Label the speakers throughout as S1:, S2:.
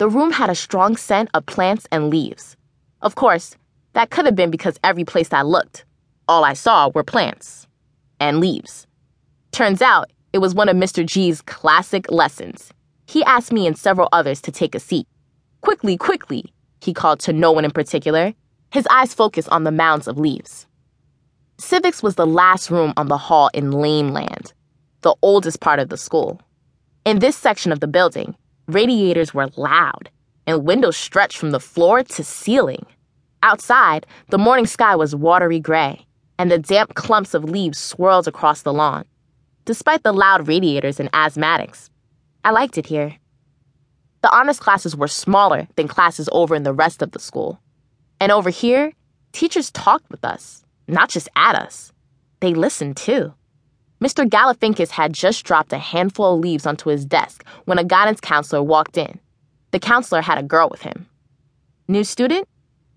S1: The room had a strong scent of plants and leaves. Of course, that could have been because every place I looked, all I saw were plants and leaves. Turns out, it was one of Mr. G's classic lessons. He asked me and several others to take a seat. Quickly, quickly, he called to no one in particular, his eyes focused on the mounds of leaves. Civics was the last room on the hall in Lane Land, the oldest part of the school. In this section of the building, radiators were loud, and windows stretched from the floor to ceiling. Outside, the morning sky was watery gray, and the damp clumps of leaves swirled across the lawn. Despite the loud radiators and asthmatics, I liked it here. The honors classes were smaller than classes over in the rest of the school. And over here, teachers talked with us not just at us, they listened too. Mr. Galifianakis had just dropped a handful of leaves onto his desk when a guidance counselor walked in. The counselor had a girl with him. New student?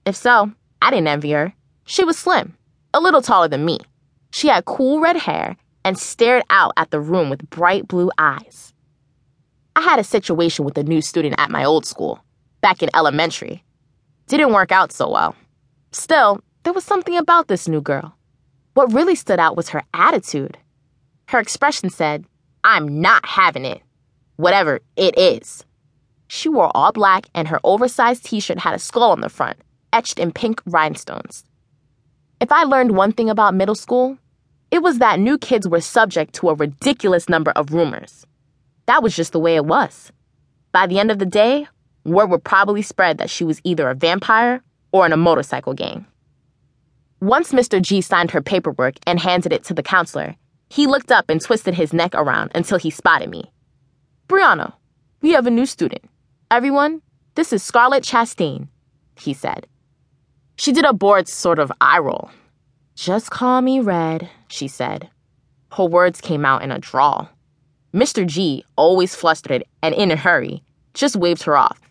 S1: If so, I didn't envy her. She was slim, a little taller than me. She had cool red hair and stared out at the room with bright blue eyes. I had a situation with a new student at my old school, back in elementary. Didn't work out so well. Still, there was something about this new girl. What really stood out was her attitude. Her expression said, I'm not having it. Whatever it is. She wore all black and her oversized t shirt had a skull on the front, etched in pink rhinestones. If I learned one thing about middle school, it was that new kids were subject to a ridiculous number of rumors. That was just the way it was. By the end of the day, word would probably spread that she was either a vampire or in a motorcycle gang. Once Mr. G signed her paperwork and handed it to the counselor, he looked up and twisted his neck around until he spotted me. Brianna, we have a new student. Everyone, this is Scarlett Chastain, he said. She did a bored sort of eye roll. Just call me Red, she said. Her words came out in a drawl. Mr. G, always flustered and in a hurry, just waved her off.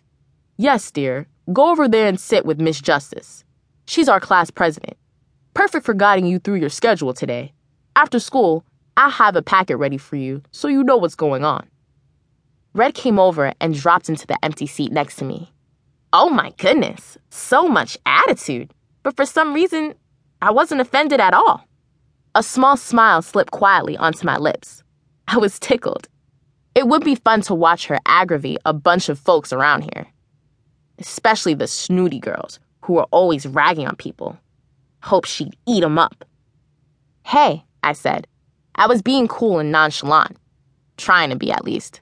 S1: Yes, dear, go over there and sit with Miss Justice. She's our class president. Perfect for guiding you through your schedule today. After school, I'll have a packet ready for you so you know what's going on. Red came over and dropped into the empty seat next to me. Oh my goodness, so much attitude. But for some reason, I wasn't offended at all. A small smile slipped quietly onto my lips. I was tickled. It would be fun to watch her aggravate a bunch of folks around here, especially the snooty girls who were always ragging on people. Hope she'd eat him up. Hey, I said. I was being cool and nonchalant. Trying to be, at least.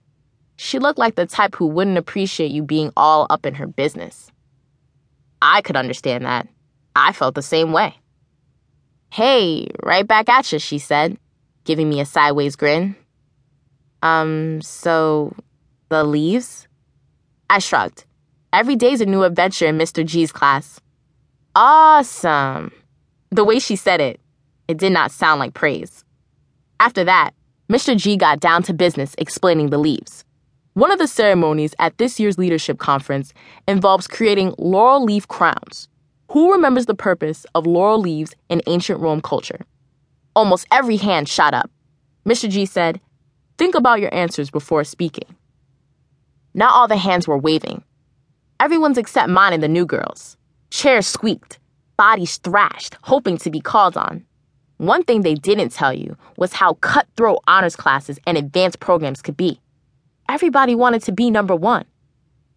S1: She looked like the type who wouldn't appreciate you being all up in her business. I could understand that. I felt the same way. Hey, right back at you, she said, giving me a sideways grin. Um, so, the leaves? I shrugged. Every day's a new adventure in Mr. G's class. Awesome. The way she said it, it did not sound like praise. After that, Mr. G got down to business explaining the leaves. One of the ceremonies at this year's leadership conference involves creating laurel leaf crowns. Who remembers the purpose of laurel leaves in ancient Rome culture? Almost every hand shot up. Mr. G said, Think about your answers before speaking. Not all the hands were waving. Everyone's except mine and the new girls. Chairs squeaked bodies thrashed, hoping to be called on. One thing they didn't tell you was how cutthroat honors classes and advanced programs could be. Everybody wanted to be number one.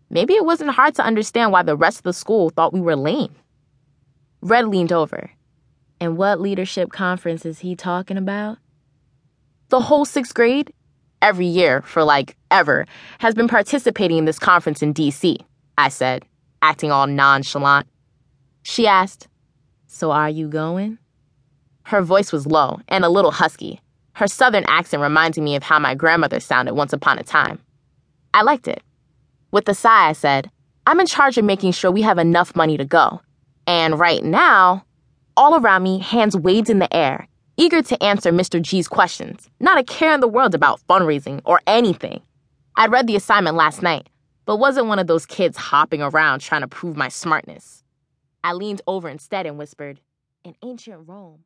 S1: Maybe it wasn't hard to understand why the rest of the school thought we were lame. Red leaned over. And what leadership conference is he talking about? The whole sixth grade, every year for like ever, has been participating in this conference in DC, I said, acting all nonchalant. She asked, so are you going? Her voice was low and a little husky, her southern accent reminding me of how my grandmother sounded once upon a time. I liked it. With a sigh, I said, I'm in charge of making sure we have enough money to go. And right now, all around me, hands waved in the air, eager to answer Mr. G's questions, not a care in the world about fundraising or anything. I'd read the assignment last night, but wasn't one of those kids hopping around trying to prove my smartness. I leaned over instead and whispered, In ancient Rome,